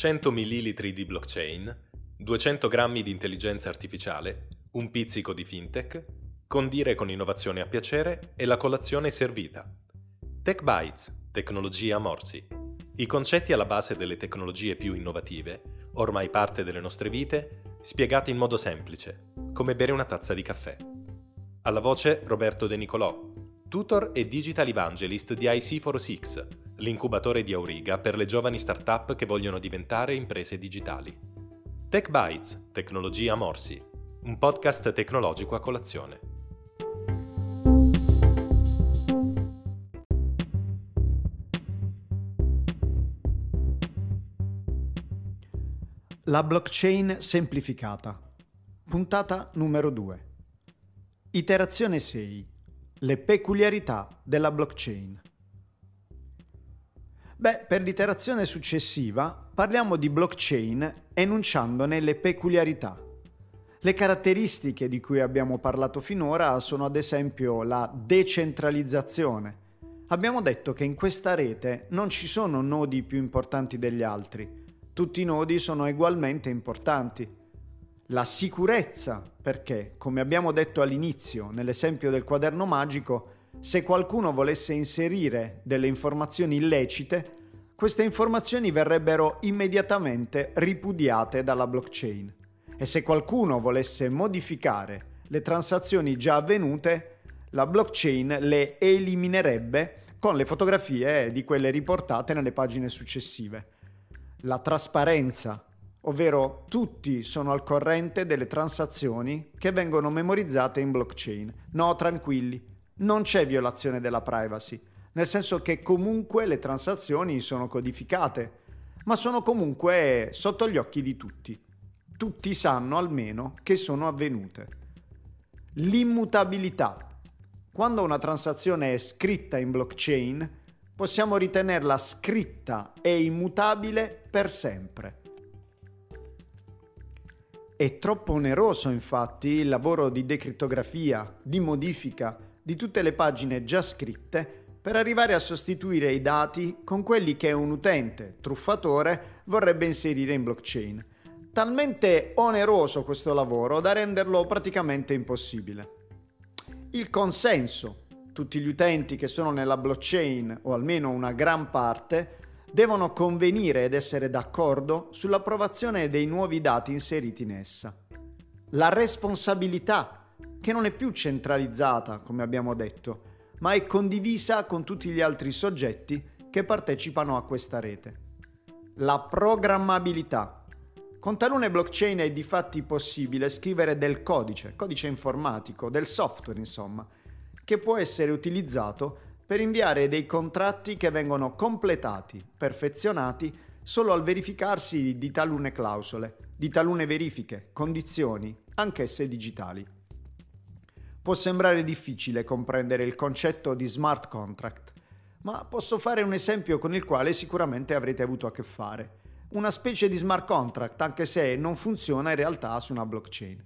100 ml di blockchain, 200 g di intelligenza artificiale, un pizzico di fintech, condire con innovazione a piacere e la colazione servita. Tech Bytes, tecnologia morsi. I concetti alla base delle tecnologie più innovative, ormai parte delle nostre vite, spiegati in modo semplice, come bere una tazza di caffè. Alla voce Roberto De Nicolò, tutor e digital evangelist di IC46, l'incubatore di Auriga per le giovani start-up che vogliono diventare imprese digitali. Tech Bytes, tecnologia morsi, un podcast tecnologico a colazione. La blockchain semplificata. Puntata numero 2. Iterazione 6. Le peculiarità della blockchain. Beh, per l'iterazione successiva parliamo di blockchain enunciandone le peculiarità. Le caratteristiche di cui abbiamo parlato finora sono ad esempio la decentralizzazione. Abbiamo detto che in questa rete non ci sono nodi più importanti degli altri, tutti i nodi sono ugualmente importanti. La sicurezza, perché, come abbiamo detto all'inizio nell'esempio del quaderno magico, se qualcuno volesse inserire delle informazioni illecite, queste informazioni verrebbero immediatamente ripudiate dalla blockchain. E se qualcuno volesse modificare le transazioni già avvenute, la blockchain le eliminerebbe con le fotografie di quelle riportate nelle pagine successive. La trasparenza, ovvero tutti sono al corrente delle transazioni che vengono memorizzate in blockchain. No, tranquilli, non c'è violazione della privacy, nel senso che comunque le transazioni sono codificate, ma sono comunque sotto gli occhi di tutti. Tutti sanno almeno che sono avvenute. L'immutabilità. Quando una transazione è scritta in blockchain, possiamo ritenerla scritta e immutabile per sempre. È troppo oneroso infatti il lavoro di decrittografia, di modifica di tutte le pagine già scritte per arrivare a sostituire i dati con quelli che un utente, truffatore, vorrebbe inserire in blockchain. Talmente oneroso questo lavoro da renderlo praticamente impossibile. Il consenso, tutti gli utenti che sono nella blockchain, o almeno una gran parte, devono convenire ed essere d'accordo sull'approvazione dei nuovi dati inseriti in essa. La responsabilità, che non è più centralizzata, come abbiamo detto, ma è condivisa con tutti gli altri soggetti che partecipano a questa rete. La programmabilità. Con talune blockchain è di fatti possibile scrivere del codice, codice informatico, del software insomma, che può essere utilizzato per inviare dei contratti che vengono completati, perfezionati, solo al verificarsi di talune clausole, di talune verifiche, condizioni, anch'esse digitali. Può sembrare difficile comprendere il concetto di smart contract, ma posso fare un esempio con il quale sicuramente avrete avuto a che fare. Una specie di smart contract, anche se non funziona in realtà su una blockchain.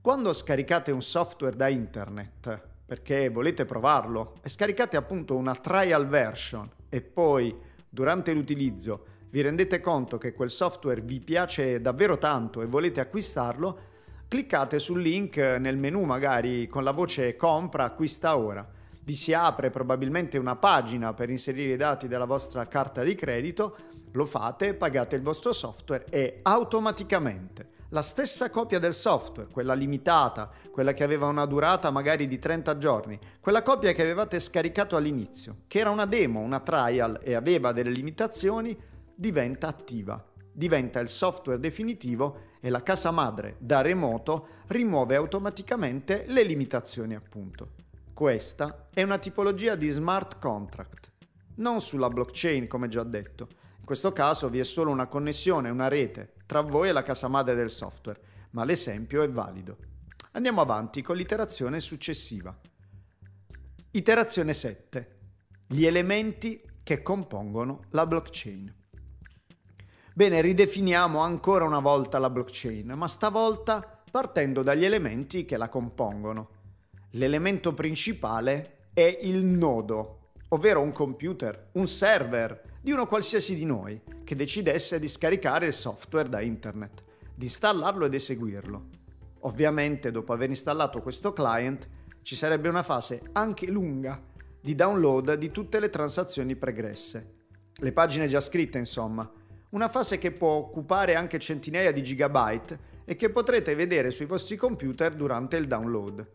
Quando scaricate un software da internet, perché volete provarlo e scaricate appunto una trial version e poi durante l'utilizzo vi rendete conto che quel software vi piace davvero tanto e volete acquistarlo, cliccate sul link nel menu magari con la voce compra acquista ora. Vi si apre probabilmente una pagina per inserire i dati della vostra carta di credito, lo fate, pagate il vostro software e automaticamente la stessa copia del software, quella limitata, quella che aveva una durata magari di 30 giorni, quella copia che avevate scaricato all'inizio, che era una demo, una trial e aveva delle limitazioni, diventa attiva, diventa il software definitivo e la casa madre da remoto rimuove automaticamente le limitazioni appunto. Questa è una tipologia di smart contract, non sulla blockchain come già detto. In questo caso vi è solo una connessione, una rete tra voi e la casa madre del software, ma l'esempio è valido. Andiamo avanti con l'iterazione successiva. Iterazione 7. Gli elementi che compongono la blockchain. Bene, ridefiniamo ancora una volta la blockchain, ma stavolta partendo dagli elementi che la compongono. L'elemento principale è il nodo, ovvero un computer, un server, di uno qualsiasi di noi che decidesse di scaricare il software da internet, di installarlo ed eseguirlo. Ovviamente dopo aver installato questo client ci sarebbe una fase anche lunga di download di tutte le transazioni pregresse. Le pagine già scritte, insomma. Una fase che può occupare anche centinaia di gigabyte e che potrete vedere sui vostri computer durante il download,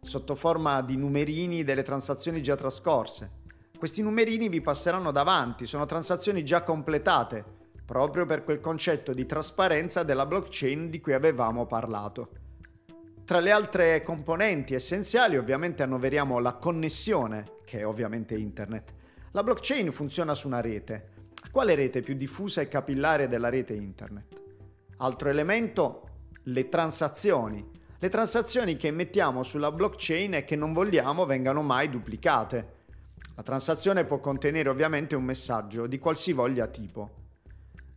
sotto forma di numerini delle transazioni già trascorse. Questi numerini vi passeranno davanti, sono transazioni già completate, proprio per quel concetto di trasparenza della blockchain di cui avevamo parlato. Tra le altre componenti essenziali ovviamente annoveriamo la connessione, che è ovviamente internet. La blockchain funziona su una rete. Quale rete più diffusa e capillare della rete internet? Altro elemento, le transazioni. Le transazioni che mettiamo sulla blockchain e che non vogliamo vengano mai duplicate. La transazione può contenere ovviamente un messaggio di qualsivoglia tipo.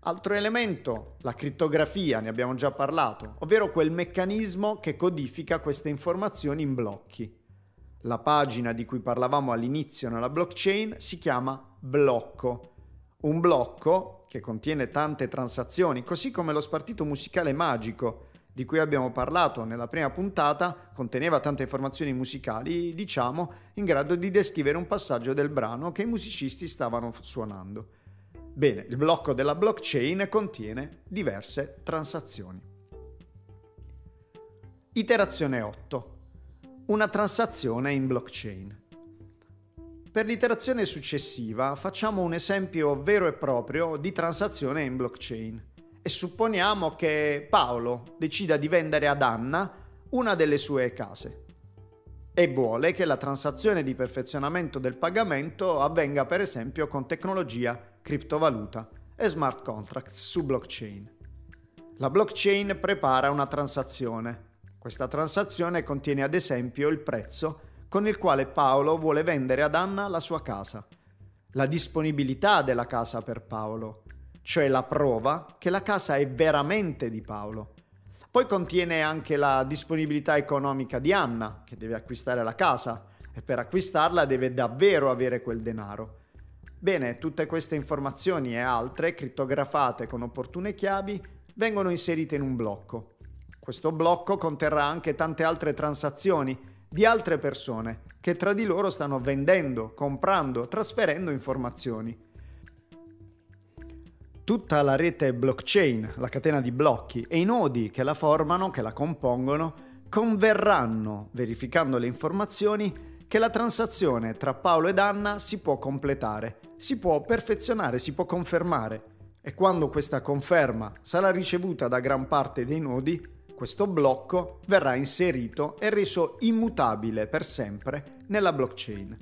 Altro elemento, la crittografia, ne abbiamo già parlato, ovvero quel meccanismo che codifica queste informazioni in blocchi. La pagina di cui parlavamo all'inizio nella blockchain si chiama blocco. Un blocco che contiene tante transazioni, così come lo spartito musicale magico di cui abbiamo parlato nella prima puntata conteneva tante informazioni musicali, diciamo, in grado di descrivere un passaggio del brano che i musicisti stavano suonando. Bene, il blocco della blockchain contiene diverse transazioni. Iterazione 8. Una transazione in blockchain. Per l'iterazione successiva facciamo un esempio vero e proprio di transazione in blockchain e supponiamo che Paolo decida di vendere ad Anna una delle sue case e vuole che la transazione di perfezionamento del pagamento avvenga per esempio con tecnologia criptovaluta e smart contracts su blockchain. La blockchain prepara una transazione. Questa transazione contiene ad esempio il prezzo con il quale Paolo vuole vendere ad Anna la sua casa, la disponibilità della casa per Paolo, cioè la prova che la casa è veramente di Paolo. Poi contiene anche la disponibilità economica di Anna, che deve acquistare la casa e per acquistarla deve davvero avere quel denaro. Bene, tutte queste informazioni e altre, crittografate con opportune chiavi, vengono inserite in un blocco. Questo blocco conterrà anche tante altre transazioni di altre persone che tra di loro stanno vendendo, comprando, trasferendo informazioni. Tutta la rete blockchain, la catena di blocchi e i nodi che la formano, che la compongono, converranno, verificando le informazioni, che la transazione tra Paolo ed Anna si può completare, si può perfezionare, si può confermare. E quando questa conferma sarà ricevuta da gran parte dei nodi, questo blocco verrà inserito e reso immutabile per sempre nella blockchain.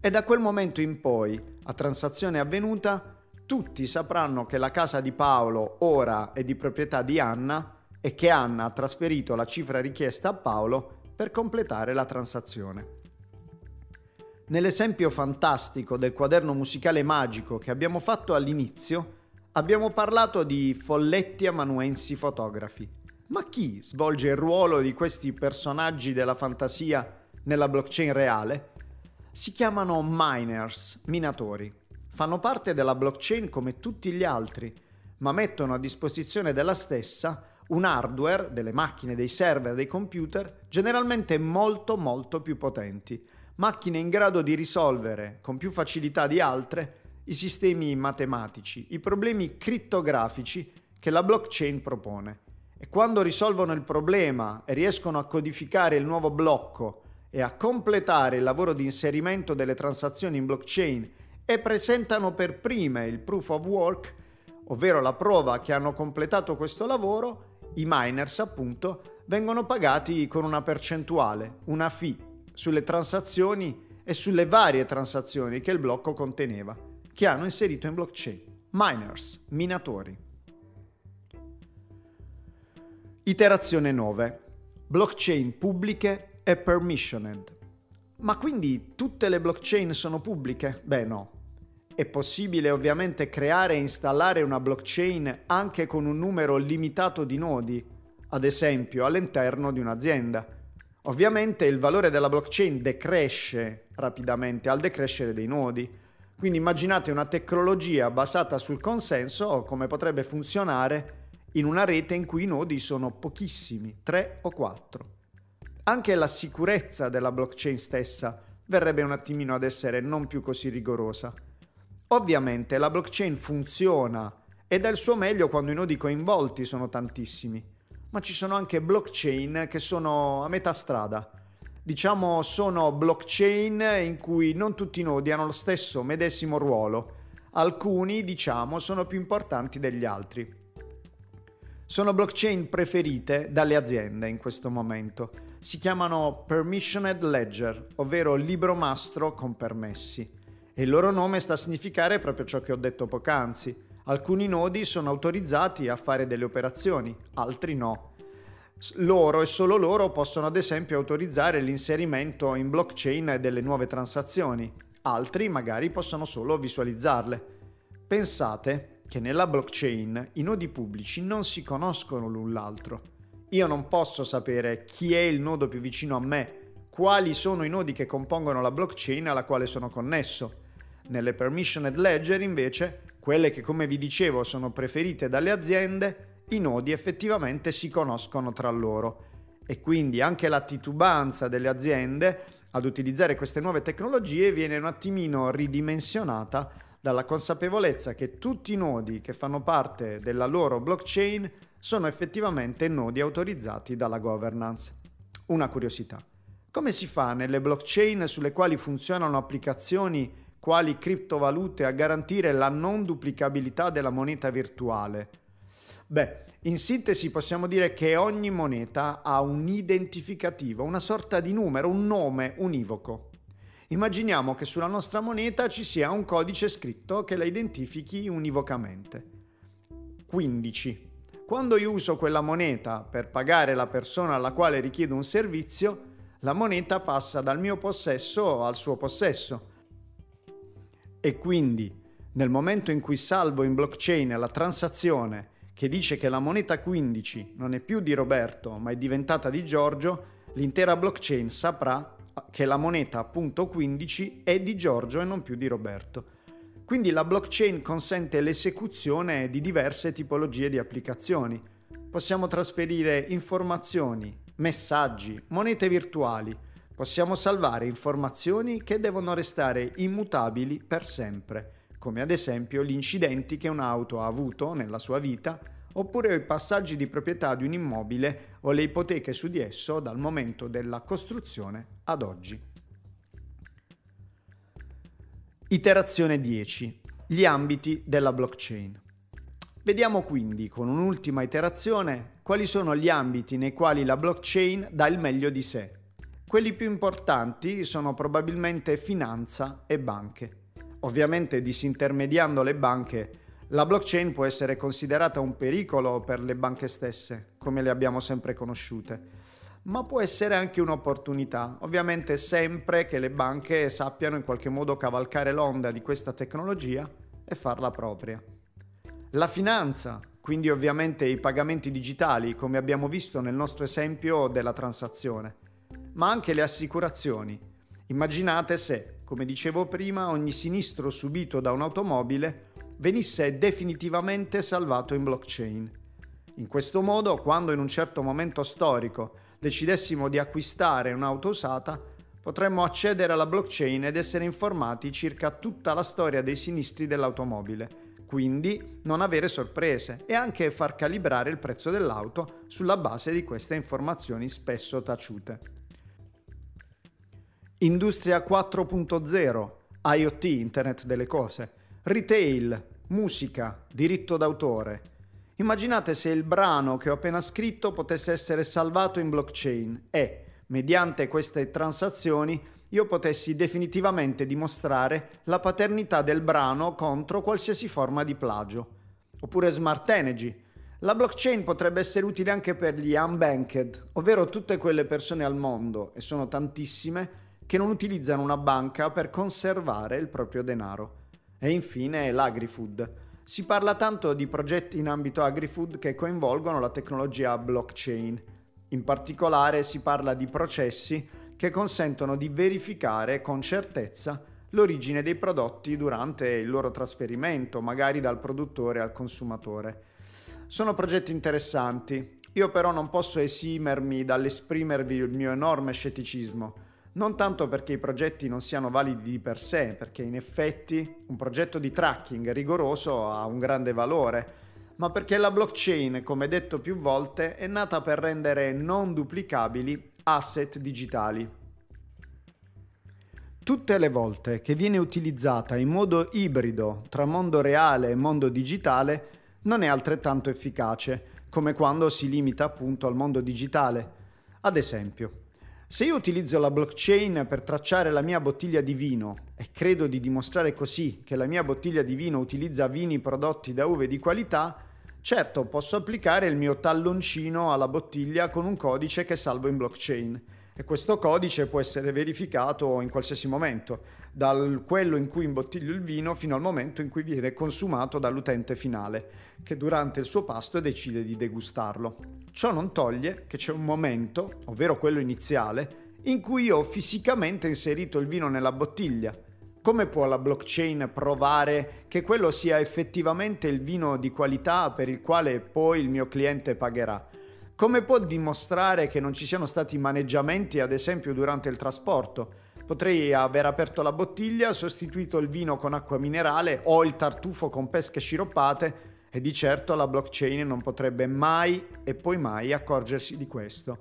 E da quel momento in poi, a transazione avvenuta, tutti sapranno che la casa di Paolo ora è di proprietà di Anna e che Anna ha trasferito la cifra richiesta a Paolo per completare la transazione. Nell'esempio fantastico del quaderno musicale magico che abbiamo fatto all'inizio, abbiamo parlato di folletti amanuensi fotografi. Ma chi svolge il ruolo di questi personaggi della fantasia nella blockchain reale? Si chiamano miners, minatori fanno parte della blockchain come tutti gli altri, ma mettono a disposizione della stessa un hardware, delle macchine, dei server, dei computer, generalmente molto molto più potenti, macchine in grado di risolvere con più facilità di altre i sistemi matematici, i problemi crittografici che la blockchain propone. E quando risolvono il problema e riescono a codificare il nuovo blocco e a completare il lavoro di inserimento delle transazioni in blockchain e presentano per prime il proof of work, ovvero la prova che hanno completato questo lavoro, i miners appunto vengono pagati con una percentuale, una fee, sulle transazioni e sulle varie transazioni che il blocco conteneva, che hanno inserito in blockchain. Miners, minatori. Iterazione 9. Blockchain pubbliche e permissioned. Ma quindi tutte le blockchain sono pubbliche? Beh no. È possibile ovviamente creare e installare una blockchain anche con un numero limitato di nodi, ad esempio all'interno di un'azienda. Ovviamente il valore della blockchain decresce rapidamente al decrescere dei nodi. Quindi immaginate una tecnologia basata sul consenso come potrebbe funzionare in una rete in cui i nodi sono pochissimi, tre o quattro. Anche la sicurezza della blockchain stessa verrebbe un attimino ad essere non più così rigorosa. Ovviamente la blockchain funziona ed è il suo meglio quando i nodi coinvolti sono tantissimi, ma ci sono anche blockchain che sono a metà strada. Diciamo sono blockchain in cui non tutti i nodi hanno lo stesso medesimo ruolo. Alcuni, diciamo, sono più importanti degli altri. Sono blockchain preferite dalle aziende in questo momento. Si chiamano Permissioned Ledger, ovvero libro mastro con permessi. E il loro nome sta a significare proprio ciò che ho detto poc'anzi. Alcuni nodi sono autorizzati a fare delle operazioni, altri no. Loro e solo loro possono ad esempio autorizzare l'inserimento in blockchain delle nuove transazioni, altri magari possono solo visualizzarle. Pensate che nella blockchain i nodi pubblici non si conoscono l'un l'altro. Io non posso sapere chi è il nodo più vicino a me, quali sono i nodi che compongono la blockchain alla quale sono connesso. Nelle permissioned ledger invece, quelle che come vi dicevo sono preferite dalle aziende, i nodi effettivamente si conoscono tra loro e quindi anche la titubanza delle aziende ad utilizzare queste nuove tecnologie viene un attimino ridimensionata dalla consapevolezza che tutti i nodi che fanno parte della loro blockchain sono effettivamente nodi autorizzati dalla governance. Una curiosità. Come si fa nelle blockchain sulle quali funzionano applicazioni quali criptovalute a garantire la non duplicabilità della moneta virtuale? Beh, in sintesi possiamo dire che ogni moneta ha un identificativo, una sorta di numero, un nome univoco. Immaginiamo che sulla nostra moneta ci sia un codice scritto che la identifichi univocamente. 15. Quando io uso quella moneta per pagare la persona alla quale richiedo un servizio, la moneta passa dal mio possesso al suo possesso. E quindi, nel momento in cui salvo in blockchain la transazione che dice che la moneta 15 non è più di Roberto ma è diventata di Giorgio, l'intera blockchain saprà che la moneta appunto 15 è di Giorgio e non più di Roberto. Quindi la blockchain consente l'esecuzione di diverse tipologie di applicazioni. Possiamo trasferire informazioni, messaggi, monete virtuali. Possiamo salvare informazioni che devono restare immutabili per sempre, come ad esempio gli incidenti che un'auto ha avuto nella sua vita oppure i passaggi di proprietà di un immobile o le ipoteche su di esso dal momento della costruzione ad oggi. Iterazione 10. Gli ambiti della blockchain. Vediamo quindi con un'ultima iterazione quali sono gli ambiti nei quali la blockchain dà il meglio di sé. Quelli più importanti sono probabilmente finanza e banche. Ovviamente disintermediando le banche la blockchain può essere considerata un pericolo per le banche stesse, come le abbiamo sempre conosciute, ma può essere anche un'opportunità, ovviamente sempre che le banche sappiano in qualche modo cavalcare l'onda di questa tecnologia e farla propria. La finanza, quindi ovviamente i pagamenti digitali, come abbiamo visto nel nostro esempio della transazione, ma anche le assicurazioni. Immaginate se, come dicevo prima, ogni sinistro subito da un'automobile venisse definitivamente salvato in blockchain. In questo modo, quando in un certo momento storico decidessimo di acquistare un'auto usata, potremmo accedere alla blockchain ed essere informati circa tutta la storia dei sinistri dell'automobile, quindi non avere sorprese e anche far calibrare il prezzo dell'auto sulla base di queste informazioni spesso taciute. Industria 4.0, IoT, Internet delle cose Retail, musica, diritto d'autore. Immaginate se il brano che ho appena scritto potesse essere salvato in blockchain e, mediante queste transazioni, io potessi definitivamente dimostrare la paternità del brano contro qualsiasi forma di plagio. Oppure Smart Energy. La blockchain potrebbe essere utile anche per gli unbanked, ovvero tutte quelle persone al mondo, e sono tantissime, che non utilizzano una banca per conservare il proprio denaro. E infine l'agri-food. Si parla tanto di progetti in ambito agri-food che coinvolgono la tecnologia blockchain. In particolare si parla di processi che consentono di verificare con certezza l'origine dei prodotti durante il loro trasferimento, magari dal produttore al consumatore. Sono progetti interessanti, io però non posso esimermi dall'esprimervi il mio enorme scetticismo, non tanto perché i progetti non siano validi di per sé, perché in effetti un progetto di tracking rigoroso ha un grande valore, ma perché la blockchain, come detto più volte, è nata per rendere non duplicabili asset digitali. Tutte le volte che viene utilizzata in modo ibrido tra mondo reale e mondo digitale non è altrettanto efficace, come quando si limita appunto al mondo digitale. Ad esempio, se io utilizzo la blockchain per tracciare la mia bottiglia di vino e credo di dimostrare così che la mia bottiglia di vino utilizza vini prodotti da uve di qualità, certo posso applicare il mio talloncino alla bottiglia con un codice che salvo in blockchain e questo codice può essere verificato in qualsiasi momento, da quello in cui imbottiglio il vino fino al momento in cui viene consumato dall'utente finale, che durante il suo pasto decide di degustarlo. Ciò non toglie che c'è un momento, ovvero quello iniziale, in cui ho fisicamente inserito il vino nella bottiglia. Come può la blockchain provare che quello sia effettivamente il vino di qualità per il quale poi il mio cliente pagherà? Come può dimostrare che non ci siano stati maneggiamenti, ad esempio, durante il trasporto? Potrei aver aperto la bottiglia, sostituito il vino con acqua minerale o il tartufo con pesche sciroppate e di certo la blockchain non potrebbe mai e poi mai accorgersi di questo.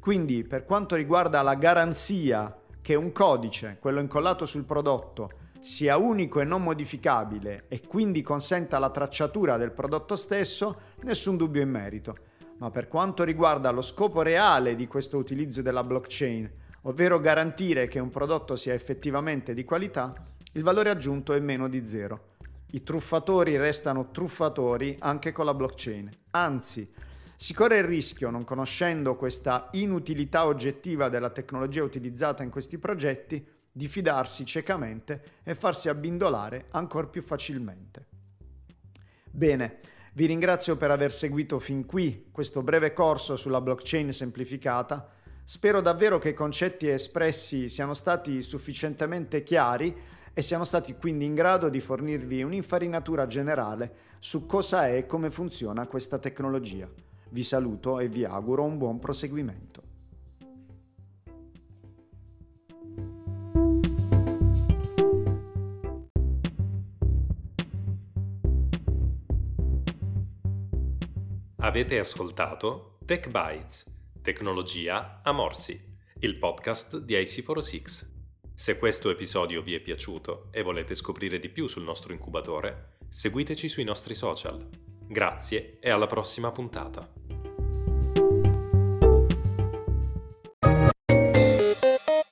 Quindi, per quanto riguarda la garanzia che un codice, quello incollato sul prodotto, sia unico e non modificabile e quindi consenta la tracciatura del prodotto stesso, nessun dubbio in merito ma per quanto riguarda lo scopo reale di questo utilizzo della blockchain, ovvero garantire che un prodotto sia effettivamente di qualità, il valore aggiunto è meno di zero. I truffatori restano truffatori anche con la blockchain. Anzi, si corre il rischio, non conoscendo questa inutilità oggettiva della tecnologia utilizzata in questi progetti, di fidarsi ciecamente e farsi abbindolare ancora più facilmente. Bene, vi ringrazio per aver seguito fin qui questo breve corso sulla blockchain semplificata. Spero davvero che i concetti espressi siano stati sufficientemente chiari e siano stati quindi in grado di fornirvi un'infarinatura generale su cosa è e come funziona questa tecnologia. Vi saluto e vi auguro un buon proseguimento. Avete ascoltato Tech Bytes, tecnologia a morsi, il podcast di IC406. Se questo episodio vi è piaciuto e volete scoprire di più sul nostro incubatore, seguiteci sui nostri social. Grazie e alla prossima puntata.